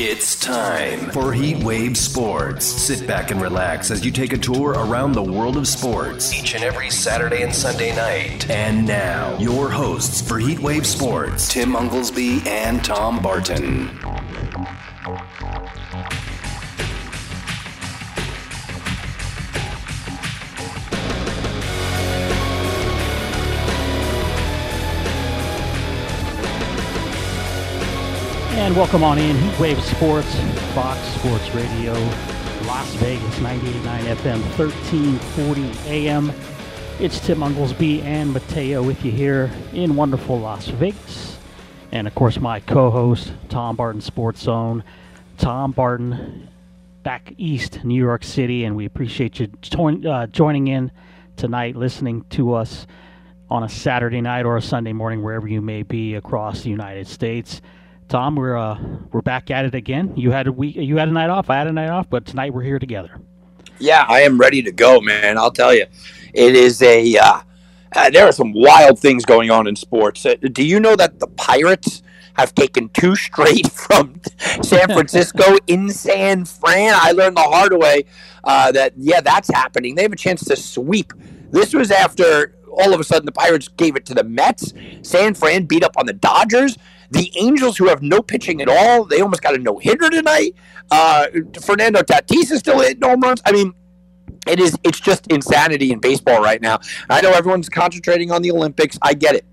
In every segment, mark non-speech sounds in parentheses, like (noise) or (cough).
It's time for Heat Wave Sports. Sit back and relax as you take a tour around the world of sports each and every Saturday and Sunday night. And now, your hosts for Heat Wave Sports, Tim Unglesby and Tom Barton. And welcome on in, Heatwave Sports, Fox Sports Radio, Las Vegas, 98.9 FM, 1340 AM. It's Tim Unglesby and Mateo with you here in wonderful Las Vegas. And of course, my co host, Tom Barton Sports Zone. Tom Barton, back east, New York City, and we appreciate you uh, joining in tonight, listening to us on a Saturday night or a Sunday morning, wherever you may be across the United States. Tom, we're uh, we're back at it again. You had a week, you had a night off, I had a night off, but tonight we're here together. Yeah, I am ready to go, man. I'll tell you, it is a. Uh, uh, there are some wild things going on in sports. Uh, do you know that the Pirates have taken two straight (laughs) from San Francisco in San Fran? I learned the hard way uh, that yeah, that's happening. They have a chance to sweep. This was after all of a sudden the Pirates gave it to the Mets. San Fran beat up on the Dodgers. The Angels, who have no pitching at all, they almost got a no hitter tonight. Uh, Fernando Tatis is still hitting home runs. I mean, it is it's just insanity in baseball right now. I know everyone's concentrating on the Olympics. I get it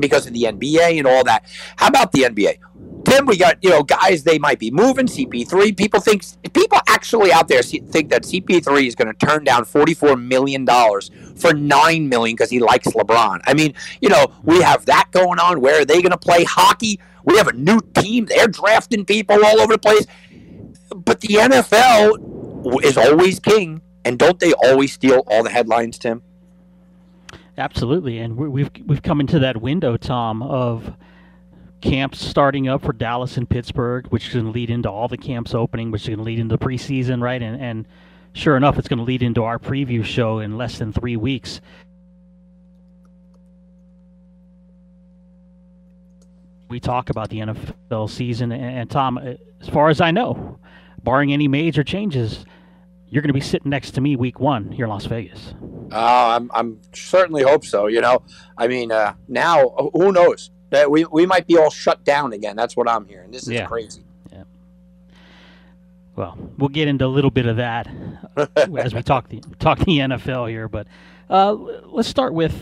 because of the NBA and all that. How about the NBA? Tim, we got you know guys. They might be moving CP3. People think people actually out there think that CP3 is going to turn down 44 million dollars for nine million because he likes LeBron. I mean, you know, we have that going on. Where are they going to play hockey? We have a new team. They're drafting people all over the place. But the NFL is always king, and don't they always steal all the headlines, Tim? Absolutely, and we've we've come into that window, Tom, of camps starting up for Dallas and Pittsburgh, which is going to lead into all the camps opening, which is going to lead into the preseason, right? And, and sure enough, it's going to lead into our preview show in less than three weeks. We talk about the NFL season, and, and Tom, as far as I know, barring any major changes, you're going to be sitting next to me week one here in Las Vegas. Oh, I'm, I'm certainly hope so. You know, I mean, uh, now who knows? That we, we might be all shut down again. That's what I'm hearing. This is Yeah. crazy. Well, we'll get into a little bit of that (laughs) as we talk the talk the NFL here, but uh, let's start with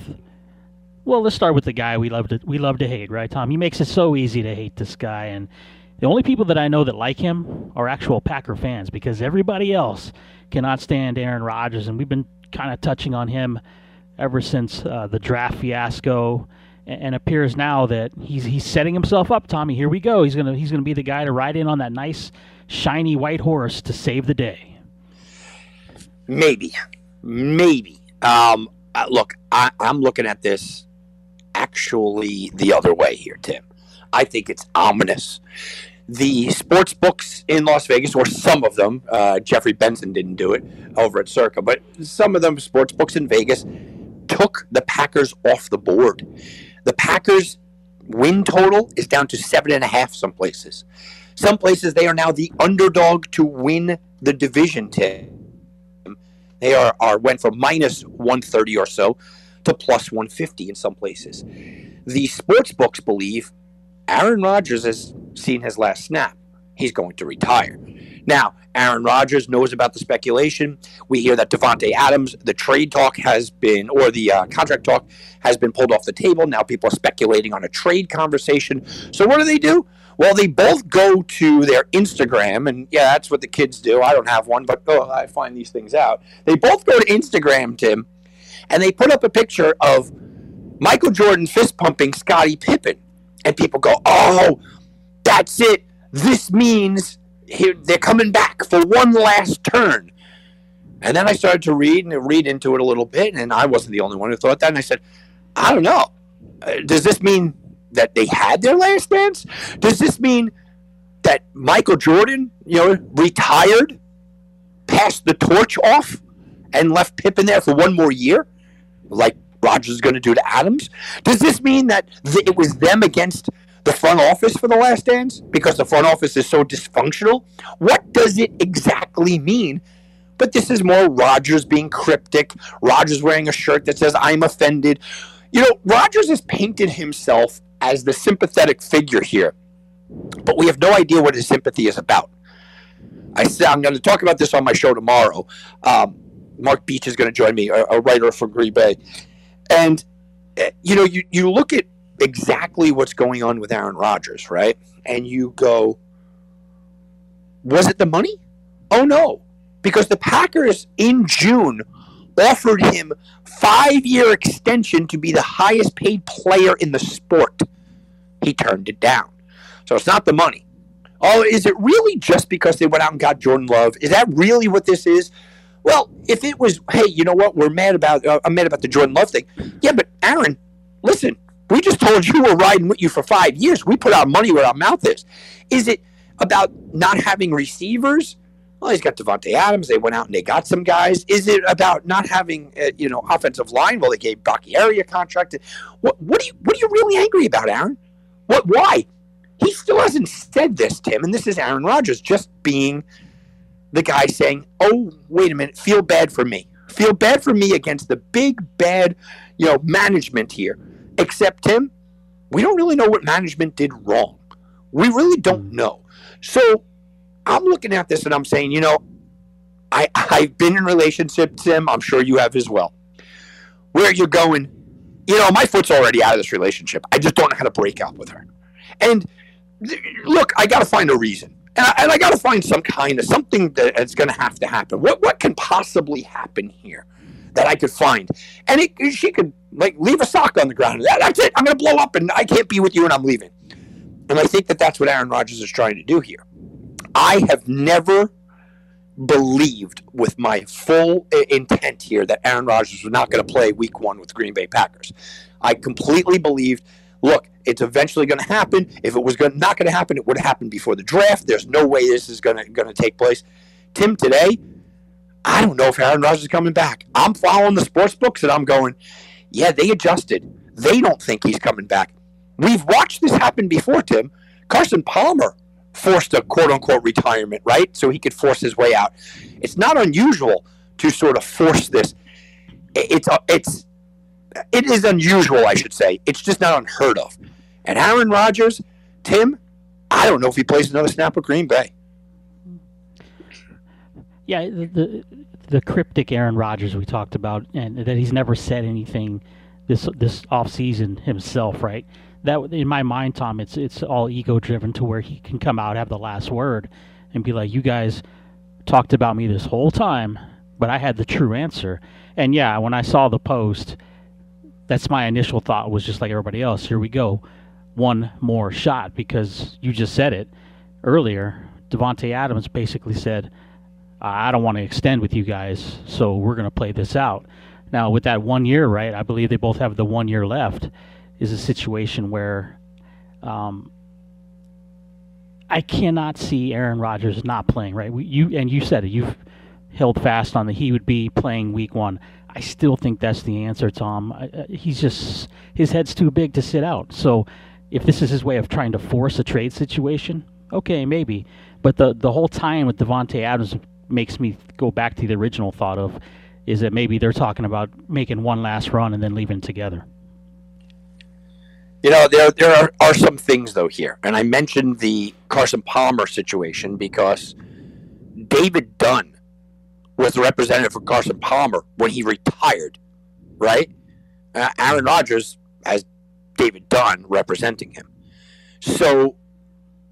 well, let's start with the guy we love to we love to hate, right, Tom? He makes it so easy to hate this guy, and the only people that I know that like him are actual Packer fans because everybody else cannot stand Aaron Rodgers, and we've been kind of touching on him ever since uh, the draft fiasco. And appears now that he's he's setting himself up, Tommy. Here we go. He's gonna he's gonna be the guy to ride in on that nice shiny white horse to save the day. Maybe, maybe. Um, uh, look, I, I'm looking at this actually the other way here, Tim. I think it's ominous. The sports books in Las Vegas, or some of them, uh, Jeffrey Benson didn't do it over at Circa, but some of them, sports books in Vegas, took the Packers off the board. The Packers win total is down to seven and a half some places. Some places they are now the underdog to win the division. Tim. They are, are went from minus 130 or so to plus 150 in some places. The sports books believe Aaron Rodgers has seen his last snap. He's going to retire. Now, Aaron Rodgers knows about the speculation. We hear that Davante Adams, the trade talk has been, or the uh, contract talk has been pulled off the table. Now people are speculating on a trade conversation. So what do they do? Well, they both go to their Instagram, and yeah, that's what the kids do. I don't have one, but oh, I find these things out. They both go to Instagram, Tim, and they put up a picture of Michael Jordan fist pumping Scottie Pippen, and people go, "Oh, that's it. This means he, they're coming back for one last turn." And then I started to read and read into it a little bit, and I wasn't the only one who thought that. And I said, "I don't know. Uh, does this mean that they had their last dance? Does this mean that Michael Jordan, you know, retired, passed the torch off, and left Pippen there for one more year, like Rodgers is going to do to Adams? Does this mean that it was them against the front office for the last dance because the front office is so dysfunctional? What does it exactly mean? But this is more Rodgers being cryptic, Rodgers wearing a shirt that says, I'm offended. You know, Rodgers has painted himself as the sympathetic figure here, but we have no idea what his sympathy is about. I said I'm going to talk about this on my show tomorrow. Um, Mark Beach is going to join me, a, a writer from Green Bay, and eh, you know, you you look at exactly what's going on with Aaron Rodgers, right? And you go, was it the money? Oh no, because the Packers in June offered him five year extension to be the highest paid player in the sport. He turned it down. So it's not the money. Oh, is it really just because they went out and got Jordan Love? Is that really what this is? Well, if it was, hey, you know what? We're mad about. Uh, I'm mad about the Jordan Love thing. Yeah, but Aaron, listen, we just told you we're riding with you for five years. We put our money where our mouth is. Is it about not having receivers? Well, he's got Davante Adams. They went out and they got some guys. Is it about not having, uh, you know, offensive line? Well, they gave Bakhtiari a contract. What, what are you, what are you really angry about, Aaron? What? Why? He still hasn't said this, Tim, and this is Aaron Rodgers just being the guy saying, "Oh, wait a minute, feel bad for me. Feel bad for me against the big bad, you know, management here." Except Tim, we don't really know what management did wrong. We really don't know. So I'm looking at this and I'm saying, you know, I I've been in relationships, Tim. I'm sure you have as well. Where you're going, you know, my foot's already out of this relationship. I just don't know how to break up with her. And look, I got to find a reason. And I, and I got to find some kind of something that's going to have to happen. What what can possibly happen here that I could find? And it, she could like leave a sock on the ground. That, that's it. I'm going to blow up, and I can't be with you, and I'm leaving. And I think that that's what Aaron Rodgers is trying to do here. I have never believed with my full uh, intent here that Aaron Rodgers was not going to play Week One with Green Bay Packers. I completely believed look, it's eventually going to happen. If it was going not going to happen, it would have happened before the draft. There's no way this is going to take place. Tim, today, I don't know if Aaron Rodgers is coming back. I'm following the sports books and I'm going, yeah, they adjusted. They don't think he's coming back. We've watched this happen before, Tim. Carson Palmer forced a quote unquote retirement, right? So he could force his way out. It's not unusual to sort of force this. It's it's it is unusual, I should say. It's just not unheard of. And Aaron Rodgers, Tim, I don't know if he plays another snap with Green Bay. Yeah, the, the, the cryptic Aaron Rodgers we talked about, and that he's never said anything this this off season himself, right? That in my mind, Tom, it's it's all ego driven to where he can come out have the last word and be like, "You guys talked about me this whole time, but I had the true answer." And yeah, when I saw the post that's my initial thought was just like everybody else. Here we go, one more shot because you just said it earlier. Davante Adams basically said, "I don't want to extend with you guys, so we're going to play this out." Now, with that one year, right? I believe they both have the one year left. Is a situation where um, I cannot see Aaron Rodgers not playing. Right? We, you and you said it. You've held fast on that he would be playing week one. I still think that's the answer, Tom. I, he's just his head's too big to sit out. So if this is his way of trying to force a trade situation, okay, maybe. But the the whole tie-in with Davante Adams makes me go back to the original thought of is that maybe they're talking about making one last run and then leaving together. You know, there there are, are some things though here, and I mentioned the Carson Palmer situation because David Dunn was the representative for Carson Palmer when he retired, right? Uh, Aaron Rodgers has David Dunn representing him. So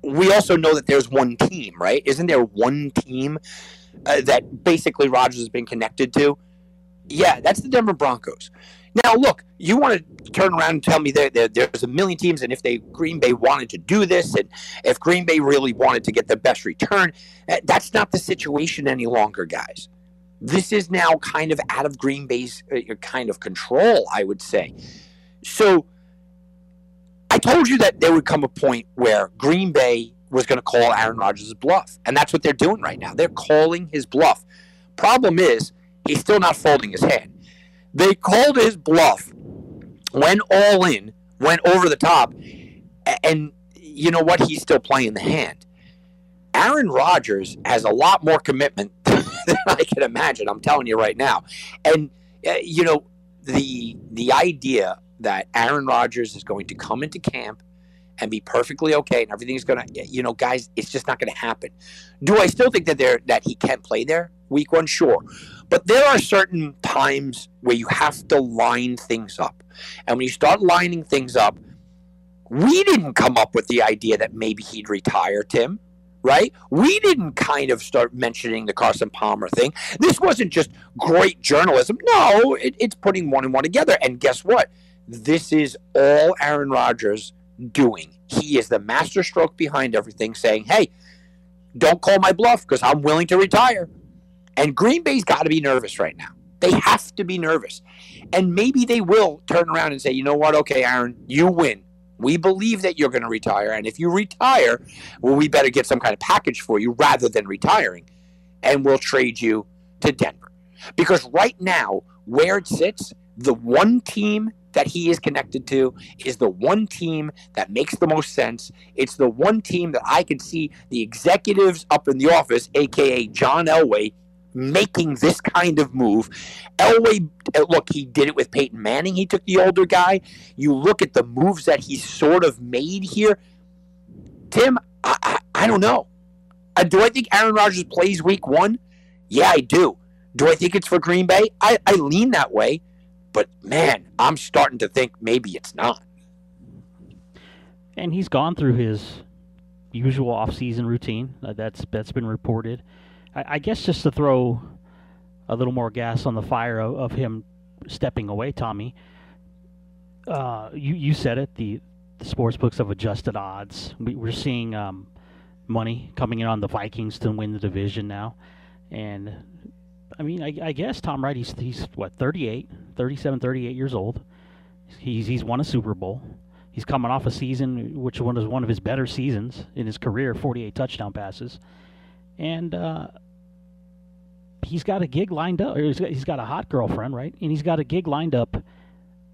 we also know that there's one team, right? Isn't there one team uh, that basically Rodgers has been connected to? Yeah, that's the Denver Broncos. Now, look, you want to turn around and tell me that, there's a million teams, and if they Green Bay wanted to do this, and if Green Bay really wanted to get the best return, uh, that's not the situation any longer, guys this is now kind of out of Green Bay's uh, kind of control, I would say. So I told you that there would come a point where Green Bay was going to call Aaron Rodgers' bluff. And that's what they're doing right now. They're calling his bluff. Problem is, he's still not folding his hand. They called his bluff, went all in, went over the top, and you know what? He's still playing the hand. Aaron Rodgers has a lot more commitment (laughs) than I can imagine. I'm telling you right now. And uh, you know, the the idea that Aaron Rodgers is going to come into camp and be perfectly okay and everything's to you know guys it's just not to happen do i still think that there that he can play there week one sure but there are certain times where you have to line things up and when you start lining things up we didn't come up with the idea that maybe he'd retire tim right? We didn't kind of start mentioning the Carson Palmer thing. This wasn't just great journalism. No, it, it's putting one and one together. And guess what? This is all Aaron Rodgers doing. He is the masterstroke behind everything, saying, hey, don't call my bluff because I'm willing to retire. And Green Bay's got to be nervous right now. They have to be nervous. And maybe they will turn around and say, you know what? Okay, Aaron, you win. We believe that you're going to retire. And if you retire, well, we better get some kind of package for you rather than retiring. And we'll trade you to Denver. Because right now, where it sits, the one team that he is connected to is the one team that makes the most sense. It's the one team that I can see the executives up in the office, aka John Elway, making this kind of move. Elway, uh, look, he did it with Peyton Manning. He took the older guy. You look at the moves that he sort of made here. Tim, I, I, I don't know. Uh, do I think Aaron Rodgers plays week one? Yeah, I do. Do I think it's for Green Bay? I, I lean that way. But man, I'm starting to think maybe it's not. And he's gone through his usual off-season routine. Uh, that's that's been reported. I, I, guess just to throw a little more gas on the fire of, of him stepping away, Tommy. Uh, you you said it. The, the sports books have adjusted odds. We, are seeing um, money coming in on the Vikings to win the division now, and I mean, I, I, guess Tom Wright, he's, he's what, 38, 37, 38 years old. He's, he's won a Super Bowl. He's coming off a season which was one of his better seasons in his career 48 touchdown passes. And uh, he's got a gig lined up. He's got, he's got a hot girlfriend, right? And he's got a gig lined up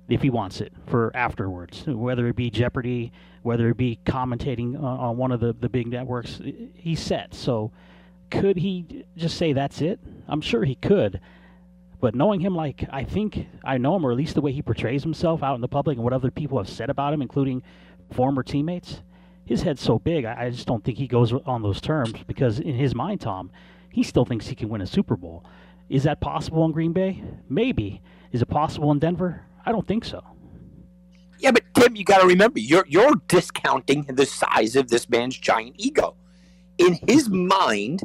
if he wants it for afterwards, whether it be Jeopardy, whether it be commentating on, on one of the, the big networks. He's set. So could he just say that's it? I'm sure he could. But knowing him like I think I know him, or at least the way he portrays himself out in the public and what other people have said about him, including former teammates, his head's so big, I, I just don't think he goes on those terms because in his mind, Tom, he still thinks he can win a Super Bowl. Is that possible in Green Bay? Maybe. Is it possible in Denver? I don't think so. Yeah, but Tim, you got to remember, you're you're discounting the size of this man's giant ego in his mind,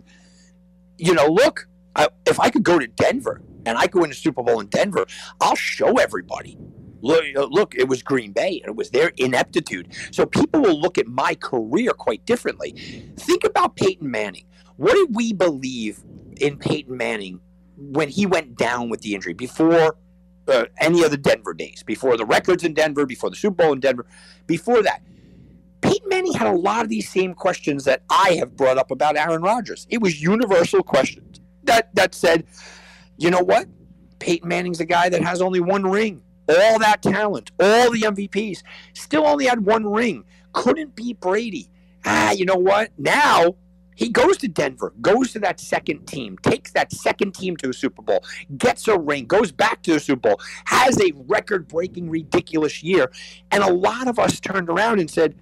you know, look, I, if I could go to Denver and I go into Super Bowl in Denver, I'll show everybody. Look, uh, look, it was Green Bay and it was their ineptitude. So people will look at my career quite differently. Think about Peyton Manning. What did we believe in Peyton Manning when he went down with the injury before uh, any of the Denver days, before the records in Denver, before the Super Bowl in Denver, before that? Peyton Manning had a lot of these same questions that I have brought up about Aaron Rodgers. It was universal questions that that said, you know what? Peyton Manning's a guy that has only one ring. All that talent, all the MVPs, still only had one ring. Couldn't beat Brady. Ah, you know what? Now he goes to Denver, goes to that second team, takes that second team to a Super Bowl, gets a ring, goes back to the Super Bowl, has a record breaking, ridiculous year. And a lot of us turned around and said,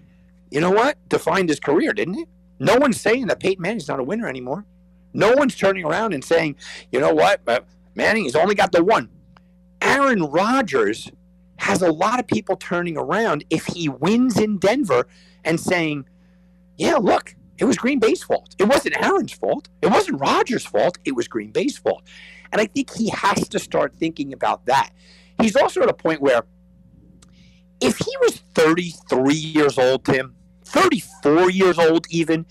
you know what? Defined his career, didn't it? No one's saying that Peyton Manning's not a winner anymore. No one's turning around and saying, you know what? Uh, Manning has only got the one. Aaron Rodgers has a lot of people turning around if he wins in Denver and saying, yeah, look, it was Green Bay's fault. It wasn't Aaron's fault. It wasn't Rodgers' fault. It was Green Bay's fault. And I think he has to start thinking about that. He's also at a point where if he was 33 years old, Tim, 34 years old, even,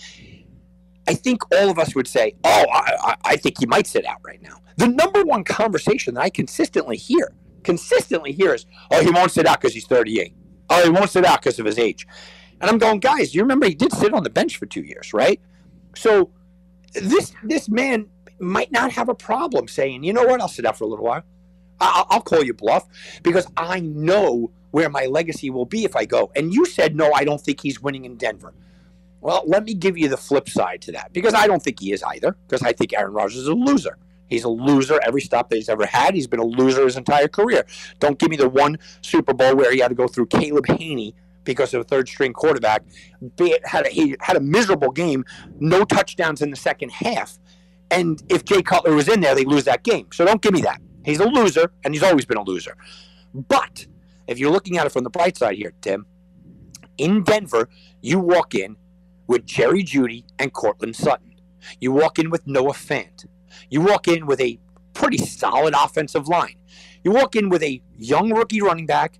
I think all of us would say, oh, I, I, think he might sit out right now. The number one conversation that I consistently hear, consistently hear is, oh, he won't sit out because he's 38. Oh, he won't sit out because of his age. And I'm going, guys, you remember he did sit on the bench for two years, right? So this this man might not have a problem saying, you know what, I'll sit out for a little while. I'll, I'll call you bluff because I know where my legacy will be if I go. And you said, no, I don't think he's winning in Denver. Well, let me give you the flip side to that because I don't think he is either, because I think Aaron Rodgers is a loser. He's a loser every stop that he's ever had. He's been a loser his entire career. Don't give me the one Super Bowl where he had to go through Caleb Hanie because of a third string quarterback. Had a, he had a miserable game, no touchdowns in the second half. And if Jay Cutler was in there, they lose that game. So don't give me that. He's a loser, and he's always been a loser. But if you're looking at it from the bright side here, Tim, in Denver, you walk in with Jerry Jeudy and Courtland Sutton. You walk in with Noah Fant. You walk in with a pretty solid offensive line. You walk in with a young rookie running back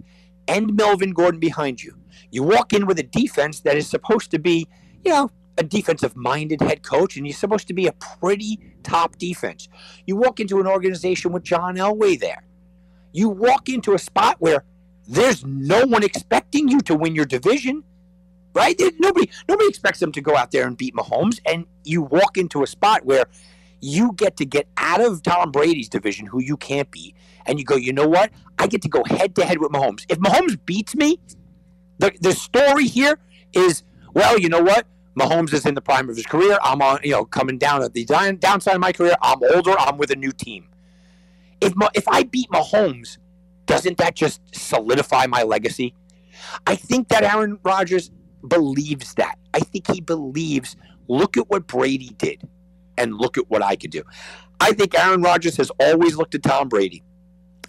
and Melvin Gordon behind you. You walk in with a defense that is supposed to be, you know, a defensive minded head coach, and you're supposed to be a pretty top defense. You walk into an organization with John Elway there. You walk into a spot where there's no one expecting you to win your division, right? Nobody, nobody expects them to go out there and beat Mahomes, and you walk into a spot where you get to get out of Tom Brady's division, who you can't beat, and you go, you know what? I get to go head to head with Mahomes. If Mahomes beats me, the, the story here is, well, you know what? Mahomes is in the prime of his career. I'm on, you know, coming down at the downside of my career. I'm older. I'm with a new team. If if I beat Mahomes, doesn't that just solidify my legacy? I think that Aaron Rodgers believes that. I think he believes. Look at what Brady did, and look at what I could do. I think Aaron Rodgers has always looked at Tom Brady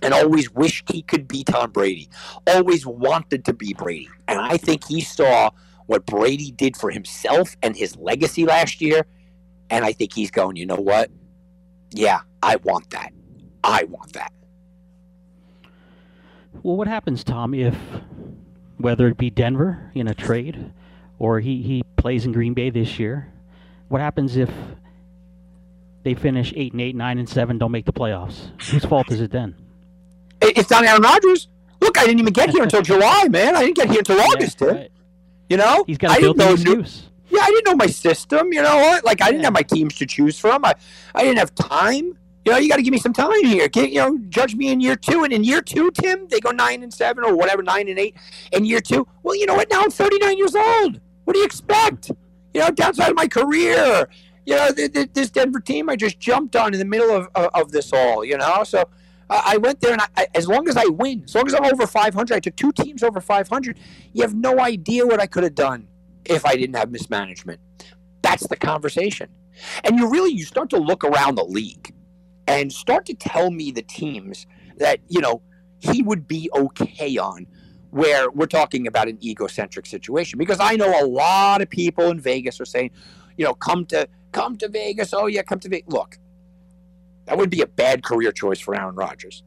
and always wished he could be Tom Brady, always wanted to be Brady. And I think he saw what Brady did for himself and his legacy last year. And I think he's going, you know what? Yeah, I want that. I want that. Well, what happens, Tom, if whether it be Denver in a trade or he, he plays in Green Bay this year, what happens if they finish eight and eight, nine and seven, don't make the playoffs? Whose fault is it then? It's not Aaron Rodgers. Look, I didn't even get here until July, man. I didn't get here until August, yeah, right. You know, he's got to build an excuse. New, yeah, I didn't know my system. You know what? Like I didn't yeah. have my teams to choose from. I, I didn't have time. You know, you got to give me some time here. Get, you know, judge me in year two, and in year two, Tim, they go nine and seven or whatever, nine and eight. In year two, well, you know what? Now I'm 39 years old. What do you expect? You know, downside of my career. You know, this Denver team I just jumped on in the middle of, of, of this all. You know, so I went there, and I, as long as I win, as long as I'm over 500, I took two teams over 500. You have no idea what I could have done if I didn't have mismanagement. That's the conversation. And you really you start to look around the league and start to tell me the teams that you know he would be okay on where we're talking about an egocentric situation because I know a lot of people in Vegas are saying, you know, come to come to Vegas. Oh yeah, come to Vegas. Look, that would be a bad career choice for Aaron Rodgers.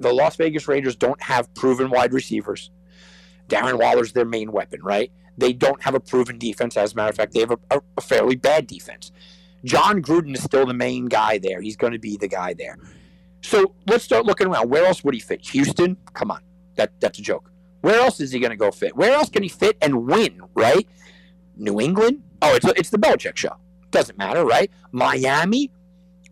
The Las Vegas Raiders don't have proven wide receivers. Darren Waller's their main weapon, right? They don't have a proven defense. As a matter of fact, they have a, a fairly bad defense. Jon Gruden is still the main guy there. He's going to be the guy there. So let's start looking around. Where else would he fit? Houston? Come on. That, that's a joke. Where else is he going to go fit? Where else can he fit and win, right? New England? Oh, it's, it's the Belichick show. Doesn't matter, right? Miami?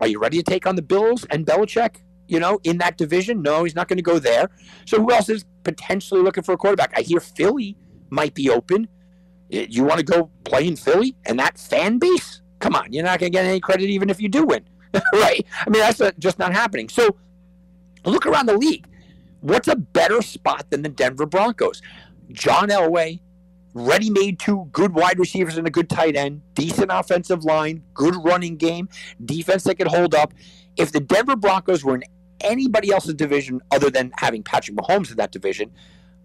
Are you ready to take on the Bills and Belichick? You know, in that division? No, he's not going to go there. So who else is potentially looking for a quarterback? I hear Philly might be open. You want to go play in Philly and that fan base? Come on, you're not going to get any credit even if you do win, (laughs) right? I mean, that's just not happening. So look around the league. What's a better spot than the Denver Broncos? John Elway, ready made two good wide receivers and a good tight end, decent offensive line, good running game, defense that could hold up. If the Denver Broncos were in anybody else's division other than having Patrick Mahomes in that division,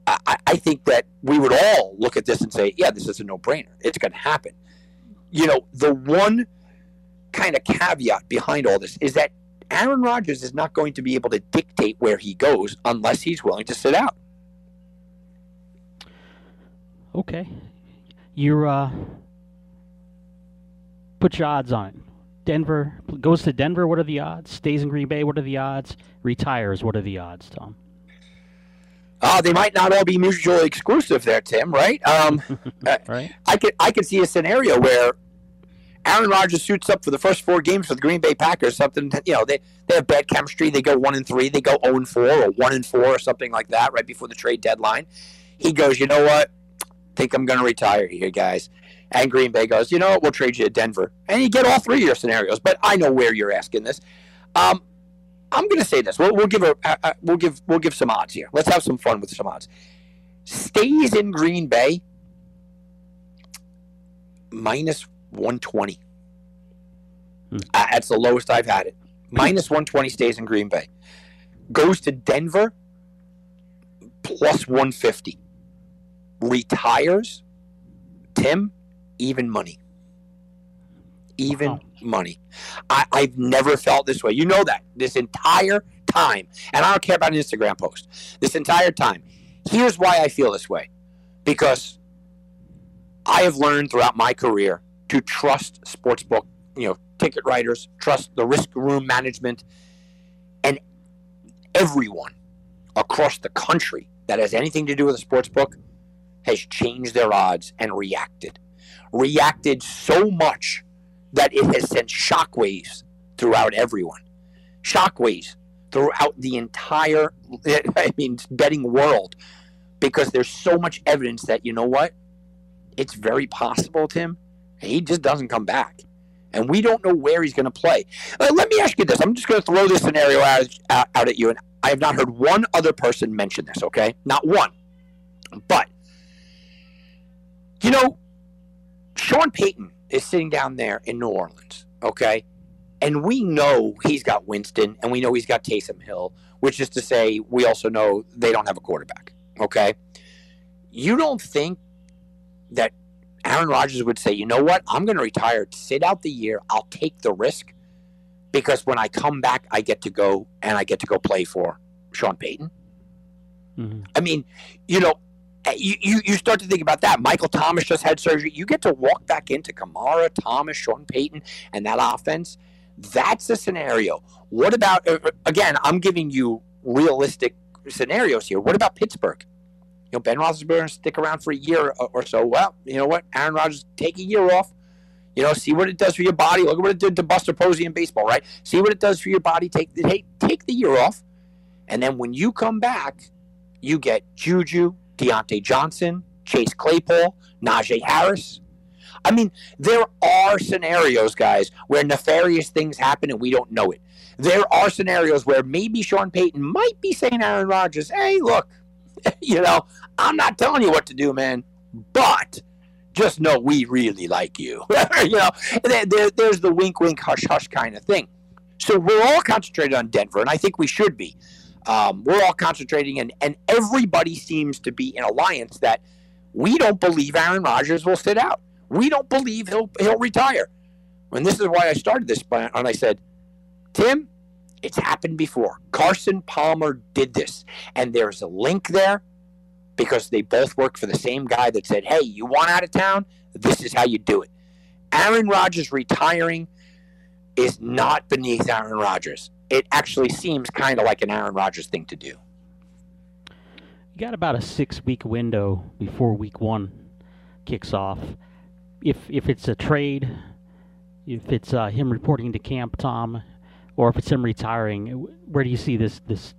I, I think that we would all look at this and say, yeah, this is a no brainer. It's going to happen. You know, the one kind of caveat behind all this is that Aaron Rodgers is not going to be able to dictate where he goes unless he's willing to sit out. Okay. You're uh put your odds on it. Denver goes to Denver, what are the odds? Stays in Green Bay, what are the odds? Retires, what are the odds, Tom? Uh, they might not all be mutually exclusive there, Tim, right? Um, (laughs) uh, right. I could I could see a scenario where Aaron Rodgers suits up for the first four games for the Green Bay Packers. Something you know they they have bad chemistry. They go one and three. They go zero and four or one and four or something like that right before the trade deadline. He goes, you know what? Think I'm going to retire here, guys. And Green Bay goes, you know what? We'll trade you to Denver, and you get all three of your scenarios. But I know where you're asking this. Um, I'm going to say this. We'll, we'll give a we'll give we'll give some odds here. Let's have some fun with some odds. Stays in Green Bay minus 120. Hmm. Uh, that's the lowest I've had it. Minus 120 stays in Green Bay. Goes to Denver plus 150. Retires Tim even money even oh. money. I, I've never felt this way. You know that this entire time, and I don't care about an Instagram post. This entire time, here's why I feel this way, because I have learned throughout my career to trust sportsbook, you know, ticket writers, trust the risk room management, and everyone across the country that has anything to do with a sportsbook has changed their odds and reacted. Reacted so much that it has sent shockwaves throughout everyone. Shockwaves throughout the entire, (laughs) I mean, betting world, because there's so much evidence that, you know what? It's very possible, Tim, he just doesn't come back. And we don't know where he's going to play. Uh, let me ask you this. I'm just going to throw this scenario out, out, out at you. And I have not heard one other person mention this, okay? Not one. But, you know, Sean Payton is sitting down there in New Orleans, okay? And we know he's got Winston and we know he's got Taysom Hill, which is to say, we also know they don't have a quarterback, okay? You don't think that Aaron Rodgers would say, you know what? I'm going to retire, sit out the year. I'll take the risk because when I come back, I get to go and I get to go play for Sean Payton. Mm-hmm. I mean, you know, you, you, you start to think about that. Michael Thomas just had surgery. You get to walk back into Kamara, Thomas, Sean Payton, and that offense. That's a scenario. What about, uh, uh, again, I'm giving you realistic scenarios here. What about Pittsburgh? Know, Ben Roethlisberger stick around for a year or so. Well, you know what? Aaron Rodgers take a year off. You know, see what it does for your body. Look at what it did to Buster Posey in baseball, right? See what it does for your body. Take the take, take the year off, and then when you come back, you get Juju, Diontae Johnson, Chase Claypool, Najee Harris. I mean, there are scenarios, guys, where nefarious things happen and we don't know it. There are scenarios where maybe Sean Payton might be saying Aaron Rodgers, hey, look, (laughs) you know, I'm not telling you what to do, man, but just know we really like you. (laughs) you know, there, there, there's the wink, wink, hush, hush kind of thing. So we're all concentrated on Denver, and I think we should be. Um, we're all concentrating, and, and everybody seems to be in alliance that we don't believe Aaron Rodgers will sit out. We don't believe he'll he'll retire. And this is why I started this, and I said, Tim, it's happened before. Carson Palmer did this, and there's a link there because they both work for the same guy that said, "Hey, you want out of town? This is how you do it." Aaron Rodgers retiring is not beneath Aaron Rodgers it actually seems kind of like an Aaron Rodgers thing to do. You got about a six week window before week one kicks off. If if it's a trade, if it's uh, him reporting to camp, Tom, or if it's him retiring, where do you see this this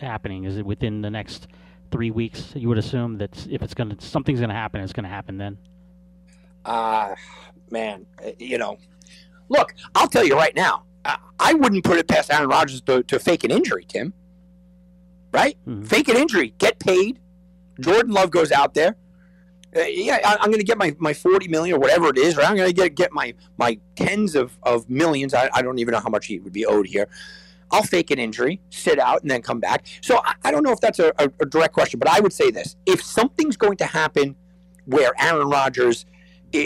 happening? Is it within the next three weeks? You would assume that if it's gonna something's gonna happen, it's gonna happen then. Uh man, you know, look, I'll tell you right now. I wouldn't put it past Aaron Rodgers to, to fake an injury, Tim. Right? Mm-hmm. Fake an injury, get paid. Jordan Love goes out there. Uh, yeah, I, am going to get my, my 40 million or whatever it is, right? I'm going to get get my my tens of, of millions. I, I don't even know how much he would be owed here. I'll fake an injury, sit out, and then come back. So I, I don't know if that's a, a, a direct question, but I would say this: if something's going to happen where Aaron Rodgers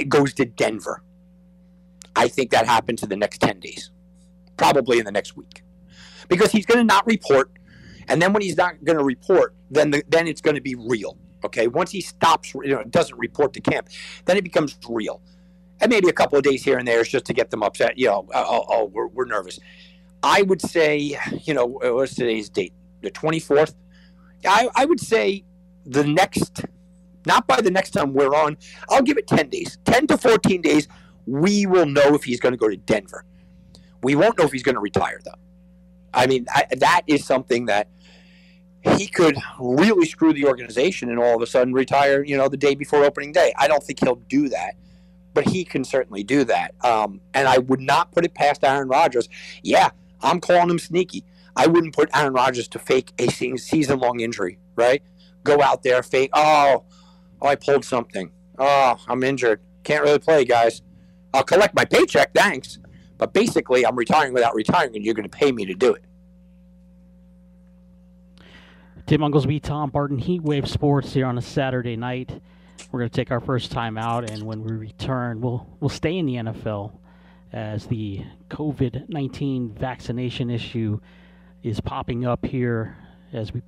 goes to Denver, I think that happens in the next 10 days probably in the next week, because he's going to not report, and then when he's not going to report, then the, then it's going to be real. Okay, once he stops, you know, doesn't report to camp, then it becomes real, and maybe a couple of days here and there is just to get them upset. You know, oh, oh, oh we're, we're nervous. I would say, you know, uh, what's today's date? The twenty fourth. I, I would say the next, not by the next time we're on. I'll give it ten days, ten to fourteen days we will know if he's going to go to Denver. We won't know if he's going to retire, though. I mean, I, that is something that he could really screw the organization and all of a sudden retire, you know, the day before opening day. I don't think he'll do that, but he can certainly do that. Um, and I would not put it past Aaron Rodgers. Yeah, I'm calling him sneaky. I wouldn't put Aaron Rodgers to fake a season long injury, right? Go out there, fake, oh, oh, I pulled something. Oh, I'm injured. Can't really play, guys. I'll collect my paycheck, thanks. But basically, I'm retiring without retiring, and you're going to pay me to do it. Tim Unglesby, Tom Barton, Heatwave Sports here on a Saturday night. We're going to take our first time out, and when we return, we'll we'll stay in the NFL as the COVID nineteen vaccination issue is popping up here as we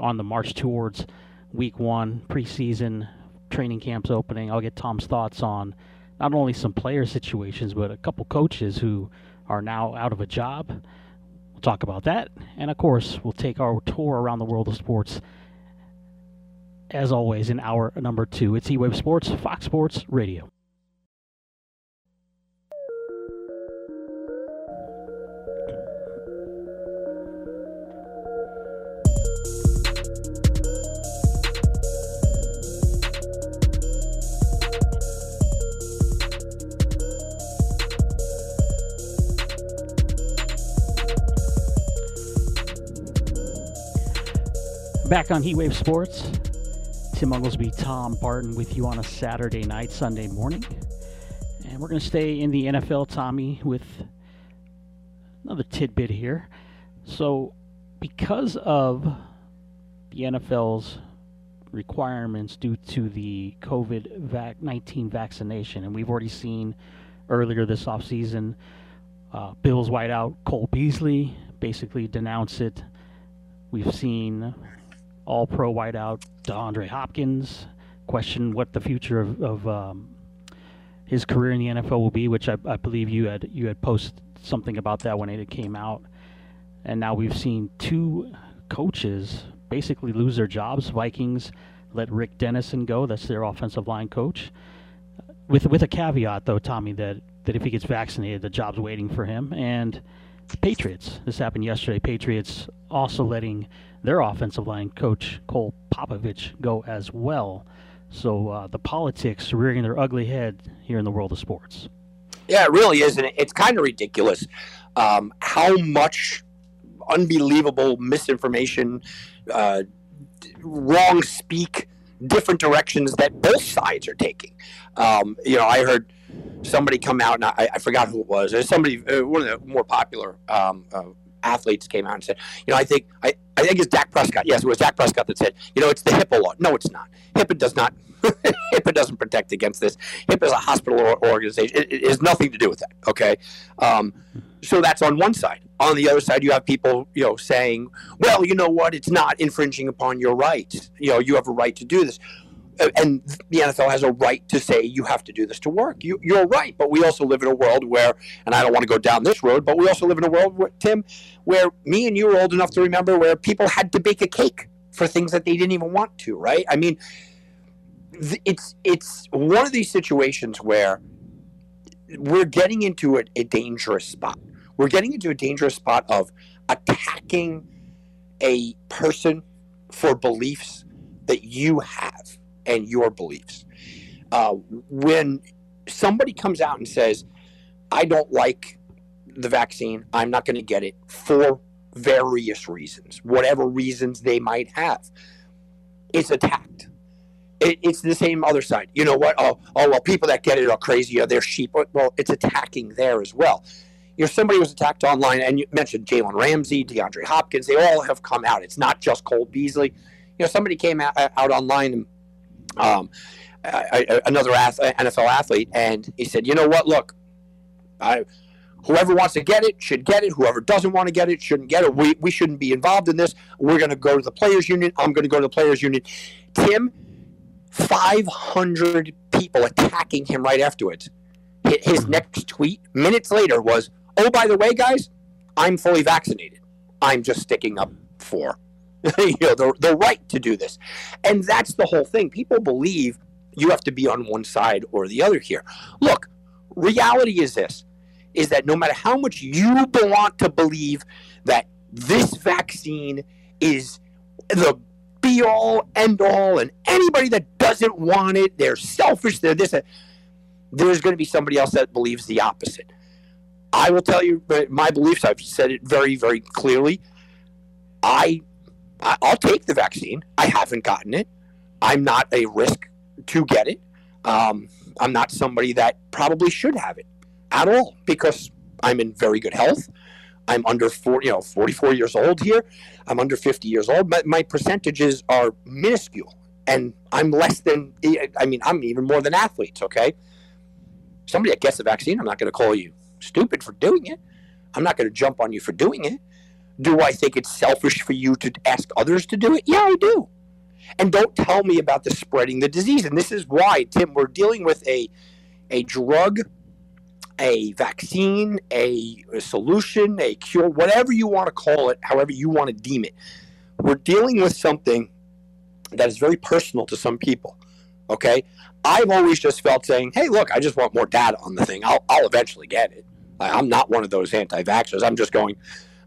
on the march towards week one preseason training camps opening. I'll get Tom's thoughts on not only some player situations, but a couple coaches who are now out of a job. We'll talk about that. And of course, we'll take our tour around the world of sports. As always, in hour number two, it's E Wave Sports, Fox Sports Radio. Back on Heatwave Sports, Tim Unglesby, Tom Barton with you on a Saturday night, Sunday morning. And we're going to stay in the NFL, Tommy, with another tidbit here. So, because of the NFL's requirements due to the COVID 19 vaccination, and we've already seen earlier this offseason uh, Bills wideout Cole Beasley basically denounce it. We've seen all pro wideout DeAndre Hopkins. Question what the future of, of um, his career in the NFL will be, which I, I, believe you had you had posted something about that when it came out. And now we've seen two coaches basically lose their jobs. Vikings let Rick Dennison go. That's their offensive line coach. With with a caveat though, Tommy, that that if he gets vaccinated, the job's waiting for him. And Patriots. This happened yesterday. Patriots also letting their offensive line coach Cole Popovich go as well. So uh, the politics rearing their ugly head here in the world of sports. Yeah, it really is, and it's kind of ridiculous um, how much unbelievable misinformation, uh, wrong speak, different directions that both sides are taking. Um, you know, I heard somebody come out, and I, I forgot who it was. There's somebody, uh, one of the more popular um, uh, athletes came out and said, you know, I think I, I think it's Dak Prescott. Yes, it was Dak Prescott that said, you know, it's the HIPAA law. No, it's not. HIPAA does not. (laughs) HIPAA doesn't protect against this. HIPAA is a hospital organization. It, it, has nothing to do with that. Okay, um, so that's on one side. On the other side, you have people, you know, saying, well, you know what? It's not infringing upon your rights. You know, you have a right to do this and the NFL has a right to say you have to do this to work. You, you're right, but we also live in a world where, and I don't want to go down this road, but we also live in a world, where, Tim, where me and you are old enough to remember where people had to bake a cake for things that they didn't even want to, right? I mean, it's it's one of these situations where we're getting into a, a dangerous spot. We're getting into a dangerous spot of attacking a person for beliefs that you have and your beliefs. Uh, when somebody comes out and says, I don't like the vaccine, I'm not going to get it for various reasons, whatever reasons they might have, it's attacked. It, it's the same other side. You know what? Oh, oh, well, people that get it are crazy they're sheep. Well, it's attacking there as well. You know, somebody was attacked online, and you mentioned Jalen Ramsey, DeAndre Hopkins. They all have come out. It's not just Cole Beasley. You know, somebody came out, out online and um, another NFL athlete, and he said, "You know what? Look, I, whoever wants to get it should get it. Whoever doesn't want to get it shouldn't get it. We, we shouldn't be involved in this. We're going to go to the players' union. I'm going to go to the players' union." Tim, 500 people attacking him right afterwards. His next tweet minutes later was, "Oh, by the way, guys, I'm fully vaccinated. I'm just sticking up for (laughs) you know, the, the right to do this. And that's the whole thing. People believe you have to be on one side or the other here. Look, reality is this is that no matter how much you want to believe that this vaccine is the be all end all and anybody that doesn't want it they're selfish they're this there's going to be somebody else that believes the opposite i will tell you my beliefs i've said it very very clearly i i'll take the vaccine i haven't gotten it i'm not a risk to get it um, i'm not somebody that probably should have it at all because I'm in very good health. I'm under 40, you know, 44 years old here. I'm under 50 years old. but my percentages are minuscule. And I'm less than, I mean, I'm even more than athletes, okay? Somebody that gets the vaccine, I'm not going to call you stupid for doing it. I'm not going to jump on you for doing it. Do I think it's selfish for you to ask others to do it? Yeah, I do. And don't tell me about the spreading the disease. And this is why, Tim, we're dealing with a, a drug a vaccine, a, a, solution, a cure, whatever you want to call it, however you want to deem it. We're dealing with something that is very personal to some people. Okay. I've always just felt saying, hey, look, I just want more data on the thing. I'll, I'll eventually get it. I'm not one of those anti vaxxers. I'm just going,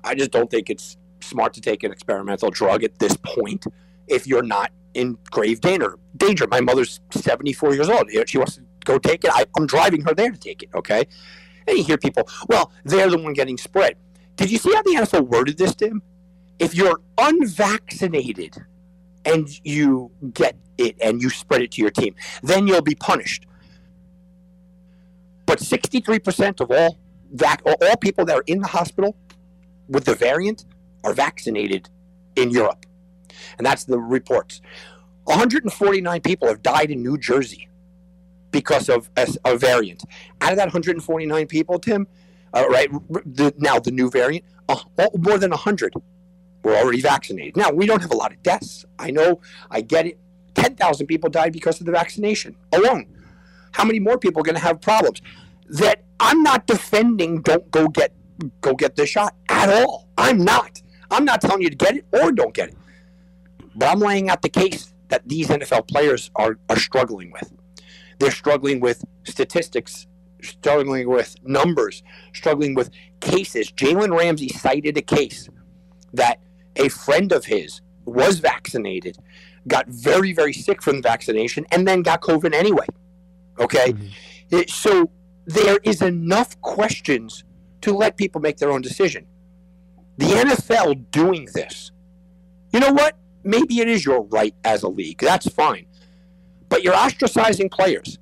I just don't think it's smart to take an experimental drug at this point if you're not in grave danger. Danger. My mother's 74 years old. She wants to go take it. I, I'm driving her there to take it. Okay. And you hear people, well, they're the one getting spread. Did you see how the NFL worded this, Tim? If you're unvaccinated and you get it and you spread it to your team, then you'll be punished. But 63% of all vac- all people that are in the hospital with the variant are vaccinated in Europe. And that's the reports. 149 people have died in New Jersey because of a, a variant. Out of that 149 people, Tim, uh, right the, now the new variant, uh, more than 100 were already vaccinated. Now we don't have a lot of deaths. I know, I get it. 10,000 people died because of the vaccination alone. How many more people are going to have problems? That I'm not defending. Don't go get go get this shot at all. I'm not. I'm not telling you to get it or don't get it. But I'm laying out the case that these NFL players are, are struggling with. They're struggling with statistics, struggling with numbers, struggling with cases. Jalen Ramsey cited a case that a friend of his was vaccinated, got very, very sick from the vaccination, and then got COVID anyway. Okay? Mm-hmm. It, so there is enough questions to let people make their own decision. The NFL doing this, you know what? Maybe it is your right as a league. That's fine. But you're ostracizing players.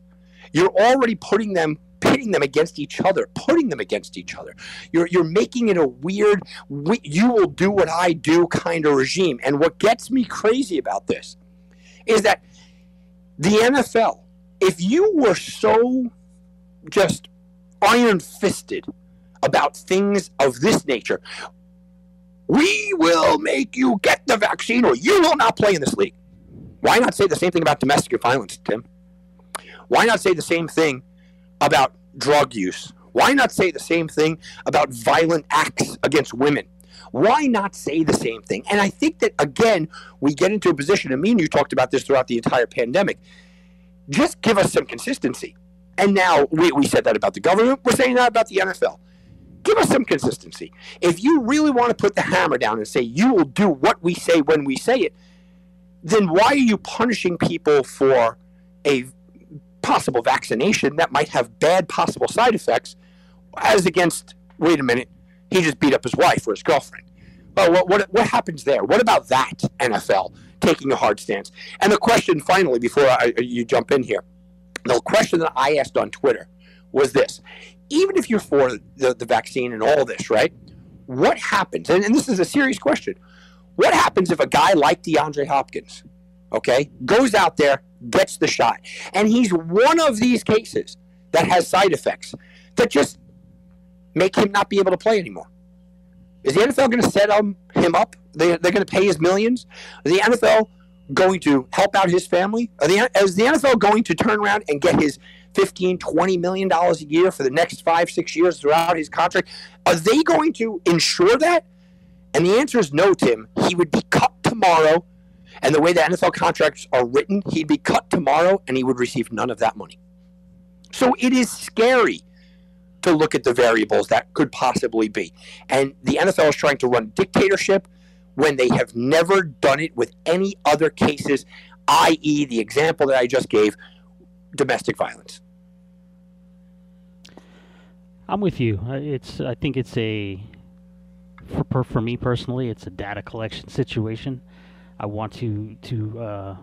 You're already putting them pitting them against each other, putting them against each other. You're you're making it a weird we, you will do what I do kind of regime. And what gets me crazy about this is that the NFL, if you were so just iron fisted about things of this nature, we will make you get the vaccine or you will not play in this league. Why not say the same thing about domestic violence, Tim? Why not say the same thing about drug use? Why not say the same thing about violent acts against women? Why not say the same thing? And I think that, again, we get into a position, and me and you talked about this throughout the entire pandemic. Just give us some consistency. And now we, we said that about the government, we're saying that about the NFL. Give us some consistency. If you really want to put the hammer down and say you will do what we say when we say it, then why are you punishing people for a possible vaccination that might have bad possible side effects as against wait a minute he just beat up his wife or his girlfriend? Well what, what, what happens there? What about that nfl taking a hard stance? And the question finally before I, you jump in here the question that i asked on twitter was this even if you're for the, the vaccine and all this right what happens and, and this is a serious question what happens if a guy like deandre hopkins okay, goes out there, gets the shot. And he's one of these cases that has side effects that just make him not be able to play anymore. Is the NFL going to set him, him up? They, they're going to pay his millions? Is the NFL going to help out his family? Are the, is the NFL going to turn around and get his 15, 20 million dollars a year for the next five, six years throughout his contract? Are they going to ensure that? And the answer is no, Tim. He would be cut tomorrow and the way the NFL contracts are written, he'd be cut tomorrow and he would receive none of that money. So it is scary to look at the variables that could possibly be. And the NFL is trying to run dictatorship when they have never done it with any other cases, i.e., the example that I just gave domestic violence. I'm with you. It's I think it's a for for me personally, it's a data collection situation. I want to to uh,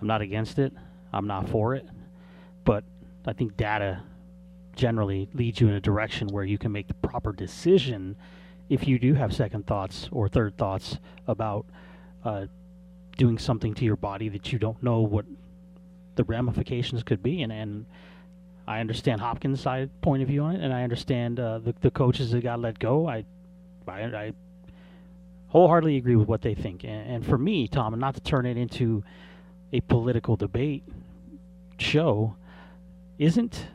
I'm not against it. I'm not for it, but I think data generally leads you in a direction where you can make the proper decision if you do have second thoughts or third thoughts about uh, doing something to your body that you don't know what the ramifications could be. And, and I understand Hopkins' side point of view on it, and I understand uh, the, the coaches that got let go. I, I, I wholeheartedly agree with what they think. And, and for me, Tom, not to turn it into a political debate show, isn't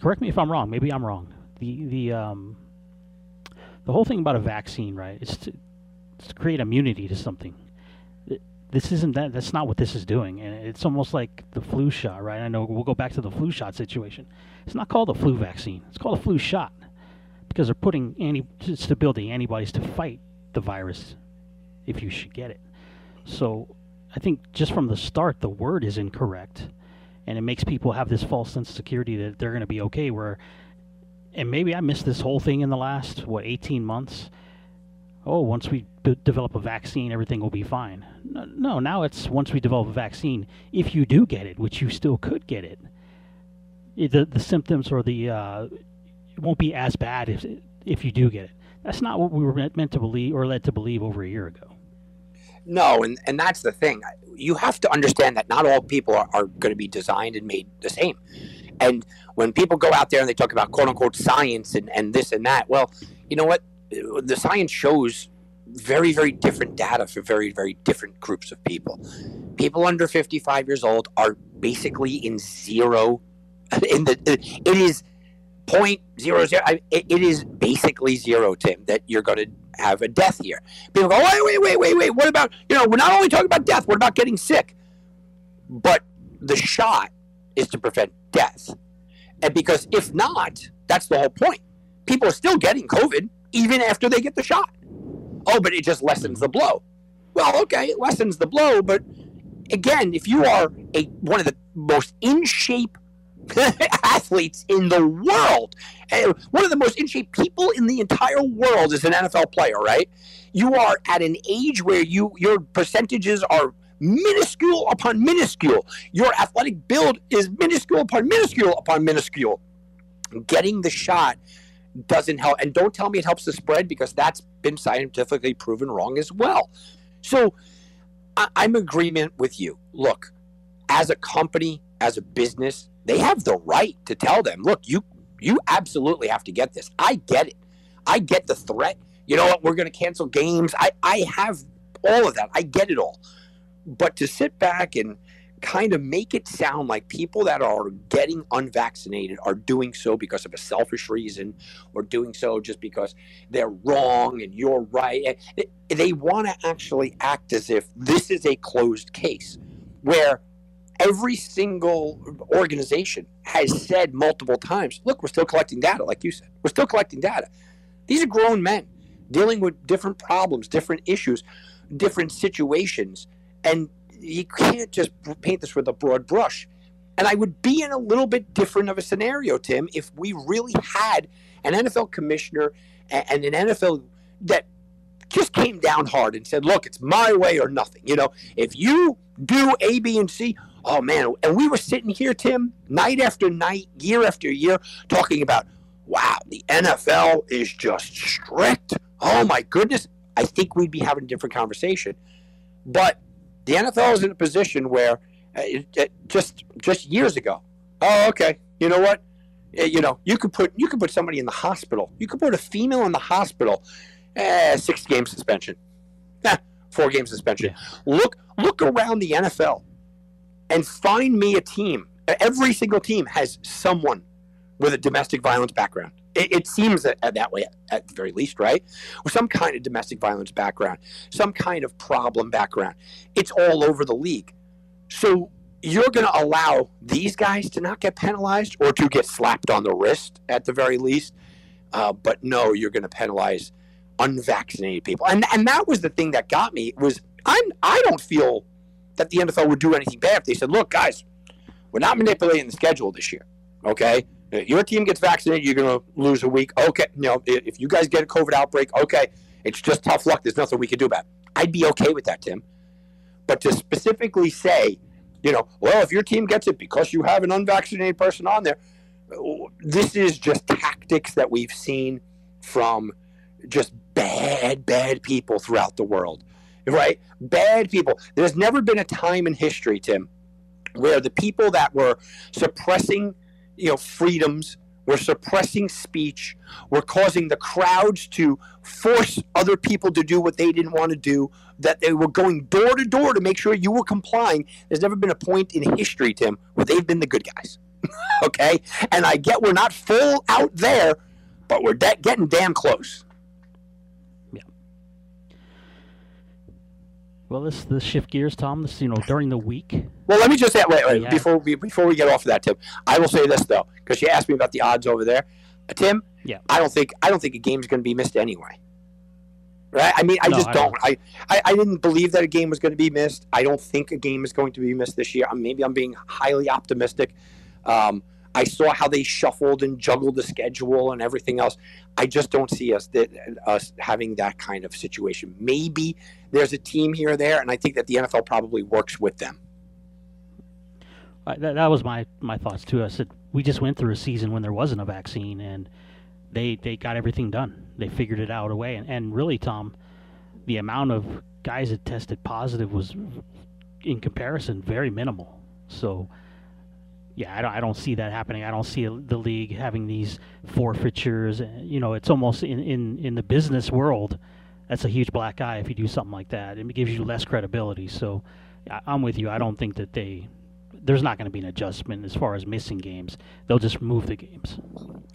correct me if I'm wrong. Maybe I'm wrong. The the um, the whole thing about a vaccine, right? It's to, to create immunity to something. This isn't that. That's not what this is doing, and it's almost like the flu shot, right? I know we'll go back to the flu shot situation. It's not called a flu vaccine. It's called a flu shot because they're putting anti to build the antibodies to fight the virus if you should get it. So I think just from the start, the word is incorrect and it makes people have this false sense of security that they're going to be okay. Where, and maybe I missed this whole thing in the last what 18 months. Oh, once we develop a vaccine, everything will be fine. No, no, now it's once we develop a vaccine, if you do get it, which you still could get it, it the the symptoms or the uh, it won't be as bad if if you do get it. That's not what we were meant to believe or led to believe over a year ago. No, and, and that's the thing. You have to understand that not all people are, are going to be designed and made the same. And when people go out there and they talk about quote unquote science and, and this and that, well, you know what? The science shows very, very different data for very, very different groups of people. People under 55 years old are basically in zero. (laughs) In the, it is point zero zero. It is basically zero, Tim, that you're going to have a death here. People go, wait, wait, wait, wait, wait. What about, you know, we're not only talking about death, what about getting sick? But the shot is to prevent death. And because if not, that's the whole point. People are still getting COVID even after they get the shot. Oh, but it just lessens the blow. Well, okay, it lessens the blow, but again, if you are a one of the most in shape (laughs) athletes in the world. Eh, one of the most in shape people in the entire world is an NFL player, right? You are at an age where you your percentages are minuscule upon minuscule. Your athletic build is minuscule upon minuscule upon minuscule. Getting the shot doesn't help. And don't tell me it helps the spread because that's been scientifically proven wrong as well. So I- I'm agreement with you. Look, as a company, as a business, they have the right to tell them, look, you you absolutely have to get this. I get it. I get the threat. You know what? We're going to cancel games. I, I have all of that. I get it all. But to sit back and kind of make it sound like people that are getting unvaccinated are doing so because of a selfish reason or doing so just because they're wrong and you're right. They want to actually act as if this is a closed case where every single organization has said multiple times look, we're still collecting data, like you said. We're still collecting data. These are grown men dealing with different problems, different issues, different situations. And you can't just paint this with a broad brush. And I would be in a little bit different of a scenario, Tim, if we really had an NFL commissioner and an NFL that just came down hard and said, look, it's my way or nothing. You know, if you do A, B, and C, Oh man, and we were sitting here, Tim, night after night, year after year, talking about, wow, the NFL is just strict. Oh my goodness. I think we'd be having a different conversation. But the NFL is in a position where uh, it, it just just years ago. Oh, okay. You know what? Uh, you know, you could put you could put somebody in the hospital. You could put a female in the hospital. Eh, six game suspension. four game suspension. Yeah. Look look around the NFL and find me a team. Every single team has someone with a domestic violence background. It, it seems that, that way, at the very least, right? Or some kind of domestic violence background, some kind of problem background. It's all over the league. So you're going to allow these guys to not get penalized or to get slapped on the wrist at the very least. Uh, but no, you're going to penalize unvaccinated people, and and that was the thing that got me was I'm I don't feel that the NFL would do anything bad if they said, look, guys, we're not manipulating the schedule this year. Okay, Uh, your team gets vaccinated, you're going to lose a week. Okay, you know if you guys get a COVID outbreak, okay, it's just tough luck. There's nothing we can do about. it. I'd be okay with that, Tim. But to specifically say, you know, well, if your team gets it because you have an unvaccinated person on there, this is just tactics that we've seen from just bad, bad people throughout the world, right? Bad people. There's never been a time in history, Tim, where the people that were suppressing, you know, freedoms, we're suppressing speech, we're causing the crowds to force other people to do what they didn't want to do, that they were going door to door to make sure you were complying. There's never been a point in history, Tim, where they've been the good guys. (laughs) okay? And I get we're not full out there, but we're de- getting damn close. Well, this this shift gears, Tom. This you know during the week. Well, let me just say, wait, wait yeah. before we before we get off of that, Tim. I will say this though, because you asked me about the odds over there, uh, Tim. Yeah. I don't think I don't think a game's going to be missed anyway. Right? I mean, I no, just I don't. don't. I, I I didn't believe that a game was going to be missed. I don't think a game is going to be missed this year. Maybe I'm being highly optimistic. Um, I saw how they shuffled and juggled the schedule and everything else. I just don't see us that, us having that kind of situation. Maybe there's a team here or there, and I think that the NFL probably works with them. Uh, that, that was my my thoughts too. I said we just went through a season when there wasn't a vaccine, and they they got everything done. They figured it out a way, and, and really, Tom, the amount of guys that tested positive was, in comparison, very minimal. So yeah, I don't, I don't see that happening. I don't see the league having these forfeitures. Eh, you know, it's almost in, in, in the business world, that's a huge black eye if you do something like that. It gives you less credibility. So I'm with you. I don't think that they there's not going to be an adjustment as far as missing games. They'll just move the games.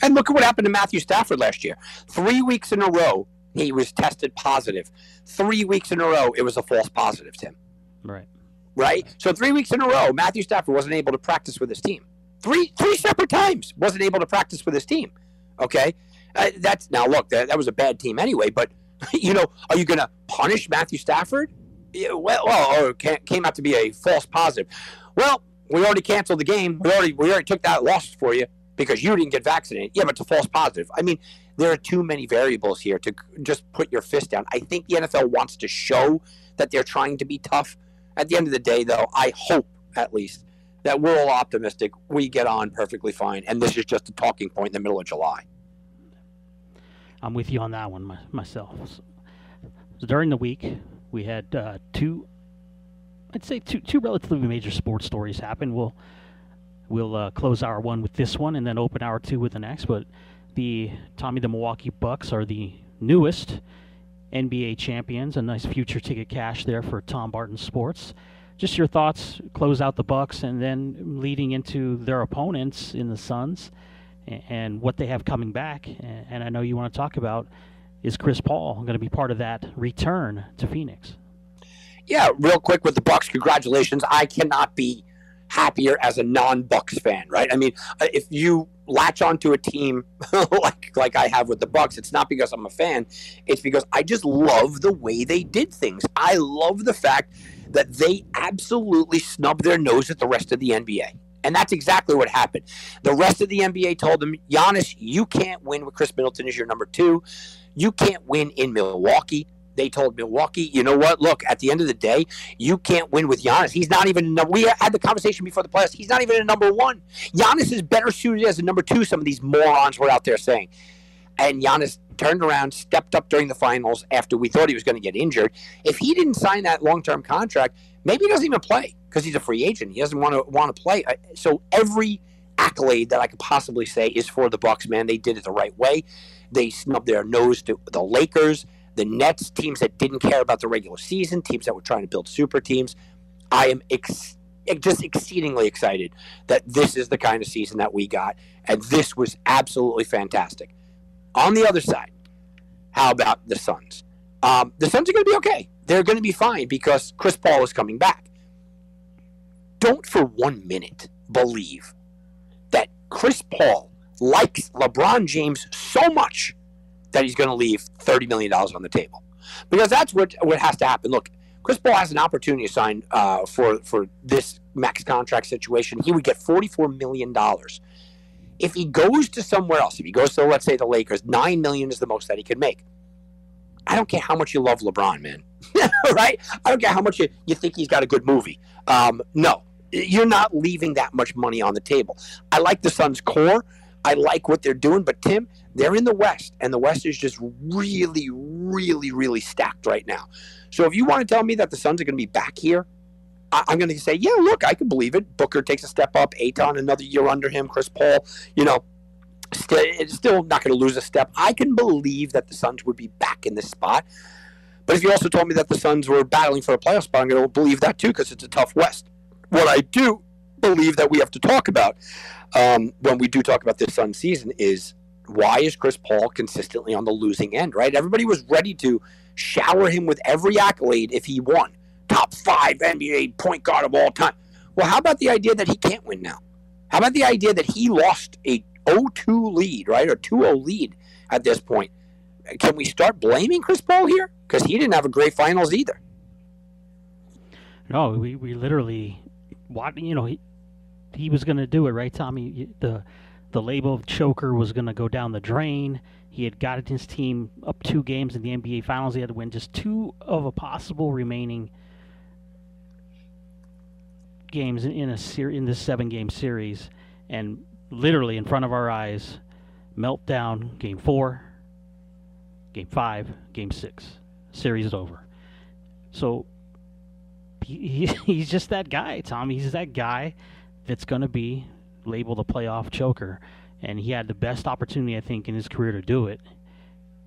And look at what happened to Matthew Stafford last year. Three weeks in a row, he was tested positive. Three weeks in a row, it was a false positive, Tim. Right right? So three weeks in a row, Matthew Stafford wasn't able to practice with his team. Three three separate times wasn't able to practice with his team. Okay, uh, that's now look that, that was a bad team anyway. But (laughs) you know, are you going to punish Matthew Stafford? Yeah, well, well, or came out to be a false positive. Well, we already canceled the game. We already we already took that loss for you because you didn't get vaccinated. Yeah, but it's a false positive. I mean, there are too many variables here to just put your fist down. I think the NFL wants to show that they're trying to be tough, at the end of the day, though, I hope at least that we're all optimistic. We get on perfectly fine, and this is just a talking point in the middle of July. I'm with you on that one my, myself. So during the week, we had uh, two, I'd say two two relatively major sports stories happen. We'll we'll uh, close hour one with this one, and then open hour two with the next. But the Tommy the Milwaukee Bucks are the newest NBA champions. A nice future ticket cash there for Tom Barton Sports. Just your thoughts, close out the Bucks, and then leading into their opponents in the Suns, and what they have coming back. And I know you want to talk about is Chris Paul going to be part of that return to Phoenix? Yeah, real quick with the Bucks. Congratulations! I cannot be happier as a non-Bucks fan, right? I mean, uh, if you latch onto a team (laughs) like like I have with the Bucks, it's not because I'm a fan. It's because I just love the way they did things. I love the fact that they absolutely snubbed their nose at the rest of the NBA. And that's exactly what happened. The rest of the NBA told them, Giannis, you can't win with Khris Middleton as your number two. You can't win in Milwaukee they told Milwaukee, you know what? Look, at the end of the day, you can't win with Giannis. He's not even. We had the conversation before the playoffs. He's not even a number one. Giannis is better suited as a number two. Some of these morons were out there saying, and Giannis turned around, stepped up during the finals after we thought he was going to get injured. If he didn't sign that long-term contract, maybe he doesn't even play because he's a free agent. He doesn't want to want to play. So every accolade that I could possibly say is for the Bucks. Man, they did it the right way. They snubbed their nose to the Lakers the Nets, teams that didn't care about the regular season, teams that were trying to build super teams. I am ex- just exceedingly excited that this is the kind of season that we got, and this was absolutely fantastic. On the other side, how about the Suns? Um, the Suns are going to be okay. They're going to be fine because Chris Paul is coming back. don't for one minute believe that Chris Paul likes LeBron James so much that he's going to leave $30 million on the table. Because that's what, what has to happen. Look, Chris Paul has an opportunity to sign uh, for, for this max contract situation. He would get $44 million. If he goes to somewhere else, if he goes to, let's say, the Lakers, 9 million is the most that he could make. I don't care how much you love LeBron, man. (laughs) right? I don't care how much you, you think he's got a good movie. Um, no, you're not leaving that much money on the table. I like the Suns' core. I like what they're doing, but Tim, they're in the West, and the West is just really, really, really stacked right now. So if you want to tell me that the Suns are going to be back here, I- am going to say, yeah, look, I can believe it. Booker takes a step up, Ayton another year under him, Chris Paul, you know, still, still not going to lose a step. I can believe that the Suns would be back in this spot. But if you also told me that the Suns were battling for a playoff spot, I'm going to believe that too because it's a tough West. What I do believe that we have to talk about um, when we do talk about this Sun season is why is Chris Paul consistently on the losing end, right? Everybody was ready to shower him with every accolade if he won. Top five NBA point guard of all time. Well, how about the idea that he can't win now? How about the idea that he lost a 0-2 lead, right, or 2-0 lead at this point? Can we start blaming Chris Paul here? Because he didn't have a great finals either. No, we, we literally, you know, he, he was going to do it, right, Tommy? The the label of choker was going to go down the drain. He had gotten his team up two games in the NBA Finals. He had to win just two of a possible remaining games in a ser- in this seven game series, and literally in front of our eyes, meltdown. Game four, game five, game six. Series is over. So he, (laughs) he's just that guy, Tom. He's that guy that's going to be labeled a playoff choker. And he had the best opportunity, I think, in his career to do it,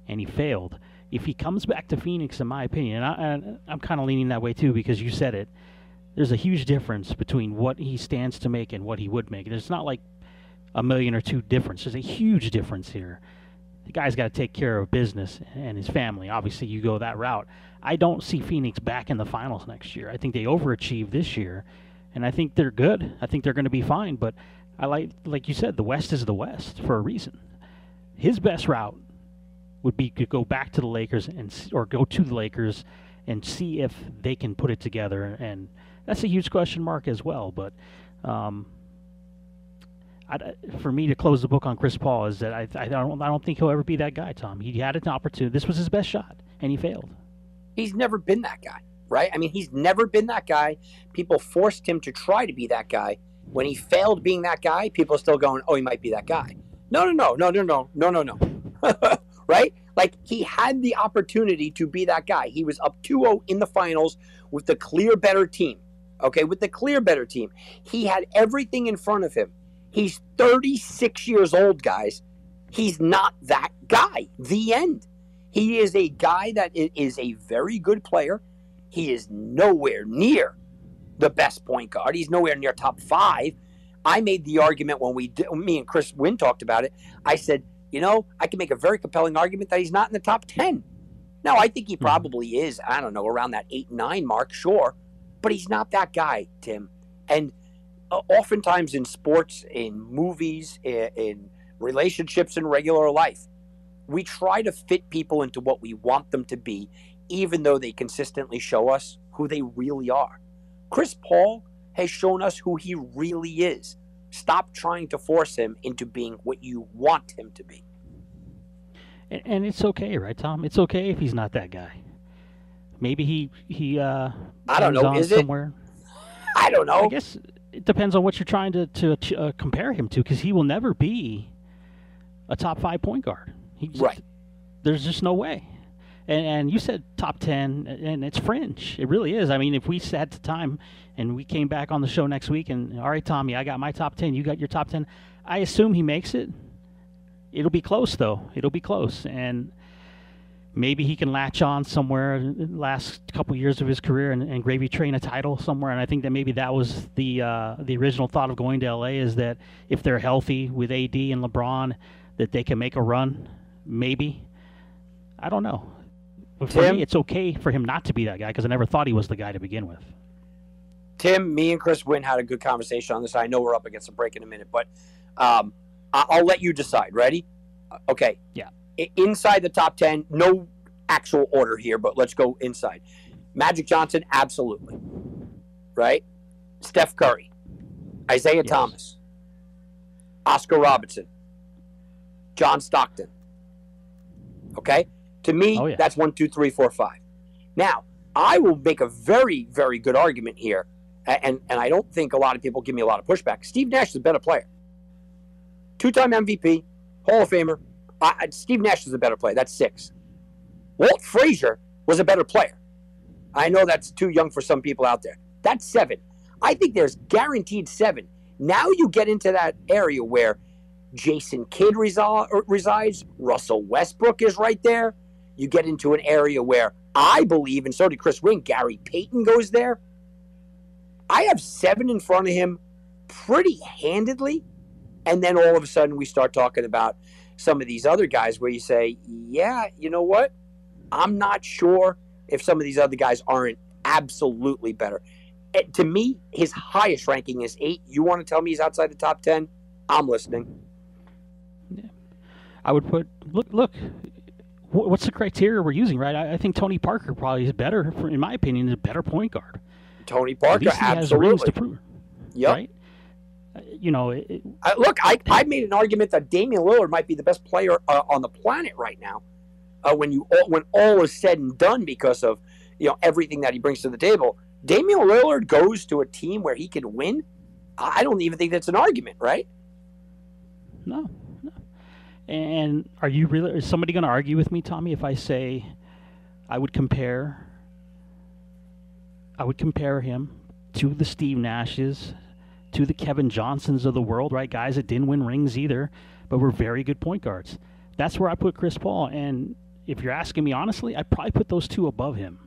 and he failed. If he comes back to Phoenix, in my opinion, and I, am kind of leaning that way too because you said it, there's a huge difference between what he stands to make and what he would make. There's not like a million or two difference. There's a huge difference here. The guy's got to take care of business and his family. Obviously, you go that route. I don't see Phoenix back in the finals next year. I think they overachieved this year, and I think they're good. I think they're going to be fine. But I like, like you said, the West is the West for a reason. His best route would be to go back to the Lakers and or go to the Lakers and see if they can put it together. And that's a huge question mark as well. But um, I, for me to close the book on Chris Paul is that I, I don't I don't think he'll ever be that guy. Tom, he had an opportunity. This was his best shot, and he failed. He's never been that guy, right? I mean, he's never been that guy. People forced him to try to be that guy. When he failed being that guy, people are still going, "Oh, he might be that guy." No, no, no, no, no, no, no, no, no. (laughs) right? Like he had the opportunity to be that guy. He was up 2-0 in the finals with the clear better team. Okay, with the clear better team. He had everything in front of him. He's 36 years old, guys. He's not that guy. The end. He is a guy that is a very good player. He is nowhere near the best point guard. He's nowhere near top five. I made the argument when we, did, me and Chris Wynn talked about it. I said, you know, I can make a very compelling argument that he's not in the top 10. Now, I think he hmm. probably is, I don't know, around that 8 9 mark, sure. But he's not that guy, Tim. And uh, oftentimes in sports, in movies, in, in relationships, in regular life, we try to fit people into what we want them to be, even though they consistently show us who they really are. Chris Paul has shown us who he really is. Stop trying to force him into being what you want him to be. And, and it's okay, right, Tom? It's okay if he's not that guy. Maybe he he uh I don't know. Is somewhere. it? (laughs) I don't know. I guess it depends on what you're trying to to uh, compare him to, because he will never be a top five point guard. He's, right. There's just no way. And, and you said top ten, and it's fringe. It really is. I mean, if we sat the time and we came back on the show next week, and all right, Tommy, I got my top ten, you got your top ten. I assume he makes it. It'll be close, though. It'll be close, and maybe he can latch on somewhere last couple years of his career and, and, gravy train a title somewhere. And I think that maybe that was the uh, the original thought of going to LA is that if they're healthy with AD and LeBron, that they can make a run. Maybe I don't know. But for Tim, me, it's okay for him not to be that guy because I never thought he was the guy to begin with. Tim, me and Chris Wynn had a good conversation on this. I know we're up against a break in a minute, but um, I'll let you decide. Ready? Uh, Okay. Yeah. Inside the top 10, no actual order here, but let's go inside. Magic Johnson, absolutely. Right? Steph Curry, Isiah Yes. Thomas, Oscar Robertson, John Stockton. Okay? To me, Oh, yeah. that's one, two, three, four, five. Now, I will make a very, very good argument here, and, and I don't think a lot of people give me a lot of pushback. Steve Nash is a better player. Two time MVP, Hall of Famer. Uh, Steve Nash is a better player. That's six. Walt Frazier was a better player. I know that's too young for some people out there. That's seven. I think there's guaranteed seven. Now you get into that area where Jason Kidd resi- resides, Russell Westbrook is right there. You get into an area where I believe, and so did Chris Wynn, Gary Payton goes there. I have seven in front of him pretty handedly. And then all of a sudden we start talking about some of these other guys where you say, yeah, you know what? I'm not sure if some of these other guys aren't absolutely better. Eh, to me, his highest ranking is eight. You want to tell me he's outside the top 10? I'm listening. Yeah. I would put look look. Wh- What's the criteria we're using, right? I, I think Tony Parker probably is better, for, in my opinion, is a better point guard. Tony Parker, least he has rings absolutely. to prove, Yep. right? Uh, You know, it, it- Uh, look, I, I (laughs) made an argument that Damian Lillard might be the best player uh, on the planet right now. Uh, when you all, when all is said and done, because of you know everything that he brings to the table, Damian Lillard goes to a team where he can win. I I don't even think that's an argument, right? no. And are you really? Is somebody going to argue with me, Tommy, if I say I would compare? I would compare him to the Steve Nashes, to the Kevin Johnsons of the world, right? Guys that didn't win rings either, but were very good point guards. That's where I put Chris Paul. And if you're asking me honestly, I'd probably put those two above him.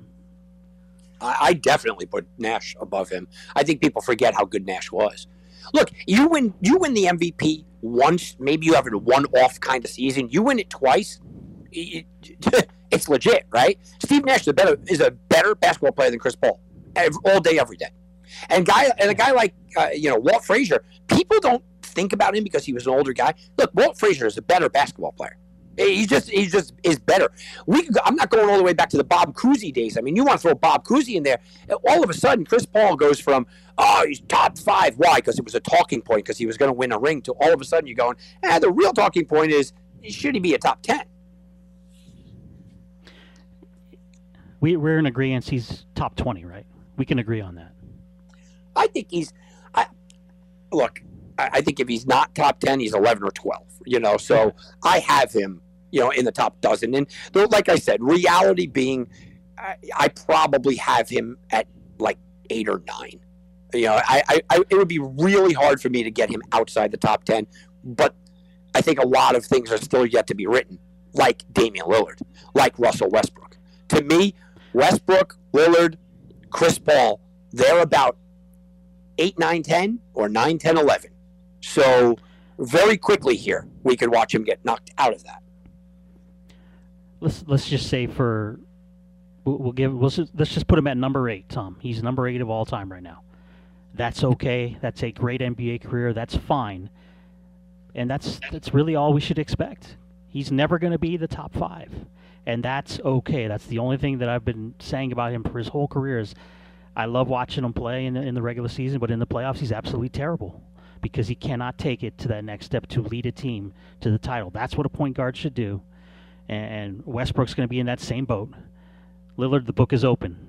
I, I definitely put Nash above him. I think people forget how good Nash was. Look, you win you win the MVP once, maybe you have a one-off kind of season. You win it twice, it- (laughs) it's legit, right? Steve Nash is a better is a better basketball player than Chris Paul, ev- all day, every day. And guy and a guy like uh, you know Walt Frazier, people don't think about him because he was an older guy. Look, Walt Frazier is a better basketball player. He just he just is better. We could go- I'm not going all the way back to the Bob Cousy days. I mean, you want to throw Bob Cousy in there, all of a sudden Chris Paul goes from oh he's top five. Why? Because it was a talking point because he was going to win a ring. To all of a sudden you're going, eh, the real talking point is should he be a top ten? We, we're in agreement he's top 20, right? We can agree on that. I think he's. I look. I, I think if he's not top ten, he's eleven or twelve. You know, so I have him. You know, in the top dozen. And though, like I said, reality being, I, I probably have him at like eight or nine. You know, I, I, I it would be really hard for me to get him outside the top ten. But I think a lot of things are still yet to be written, like Damian Lillard, like Russell Westbrook. To me, Westbrook, Lillard, Chris Paul, they're about 8, 9, 10 or 9, 10, 11. So very quickly here, we could watch him get knocked out of that. Let's let's just say for we'll, we'll give we'll let's just put him at number eight. Tom, he's number eight of all time right now. That's okay. That's a great NBA career. That's fine, and that's that's really all we should expect. He's never going to be the top five, and that's okay. That's the only thing that I've been saying about him for his whole career is I love watching him play in the, in the regular season, but in the playoffs he's absolutely terrible because he cannot take it to that next step to lead a team to the title. That's what a point guard should do and Westbrook's going to be in that same boat. Lillard, the book is open.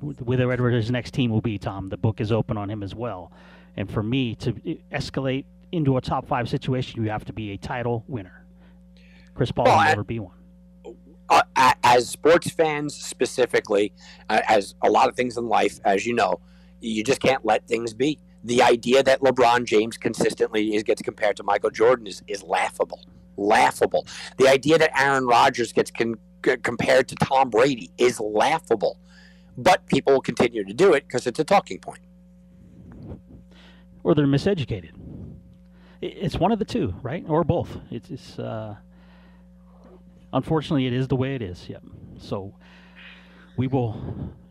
Whatever his next team will be, Tom, the book is open on him as well. And for me to escalate into a top five situation, you have to be a title winner. Chris Paul Well, will I- never be one. Uh, as sports fans specifically, uh, as a lot of things in life, as you know, you just can't let things be. The idea that LeBron James consistently is, gets compared to Michael Jordan is, is laughable. Laughable. The idea that Aaron Rodgers gets con- compared to Tom Brady is laughable. But people will continue to do it because it's a talking point. Or they're miseducated. It's one of the two, right? Or both. It's, it's uh, unfortunately, it is the way it is. Yep. So we will,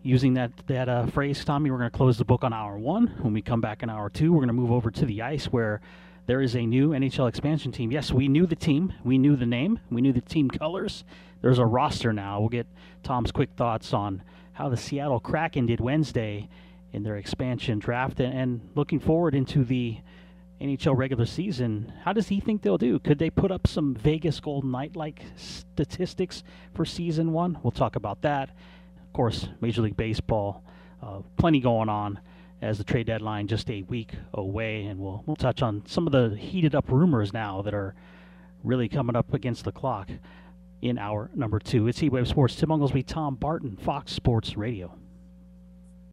using that that uh, phrase, Tommy, we're going to close the book on hour one. When we come back in hour two, we're going to move over to the ice where there is a new NHL expansion team. Yes, we knew the team, we knew the name, we knew the team colors. There's a roster now. We'll get Tom's quick thoughts on how the Seattle Kraken did Wednesday in their expansion draft and, and looking forward into the NHL regular season. How does he think they'll do? Could they put up some Vegas Golden Knight like statistics for season one? We'll talk about that. Of course, Major League Baseball, uh, plenty going on as the trade deadline just a week away, and we'll we'll touch on some of the heated up rumors now that are really coming up against the clock in our number two. It's Heatwave Sports. Tim Unglesby, Tom Barton, Fox Sports Radio.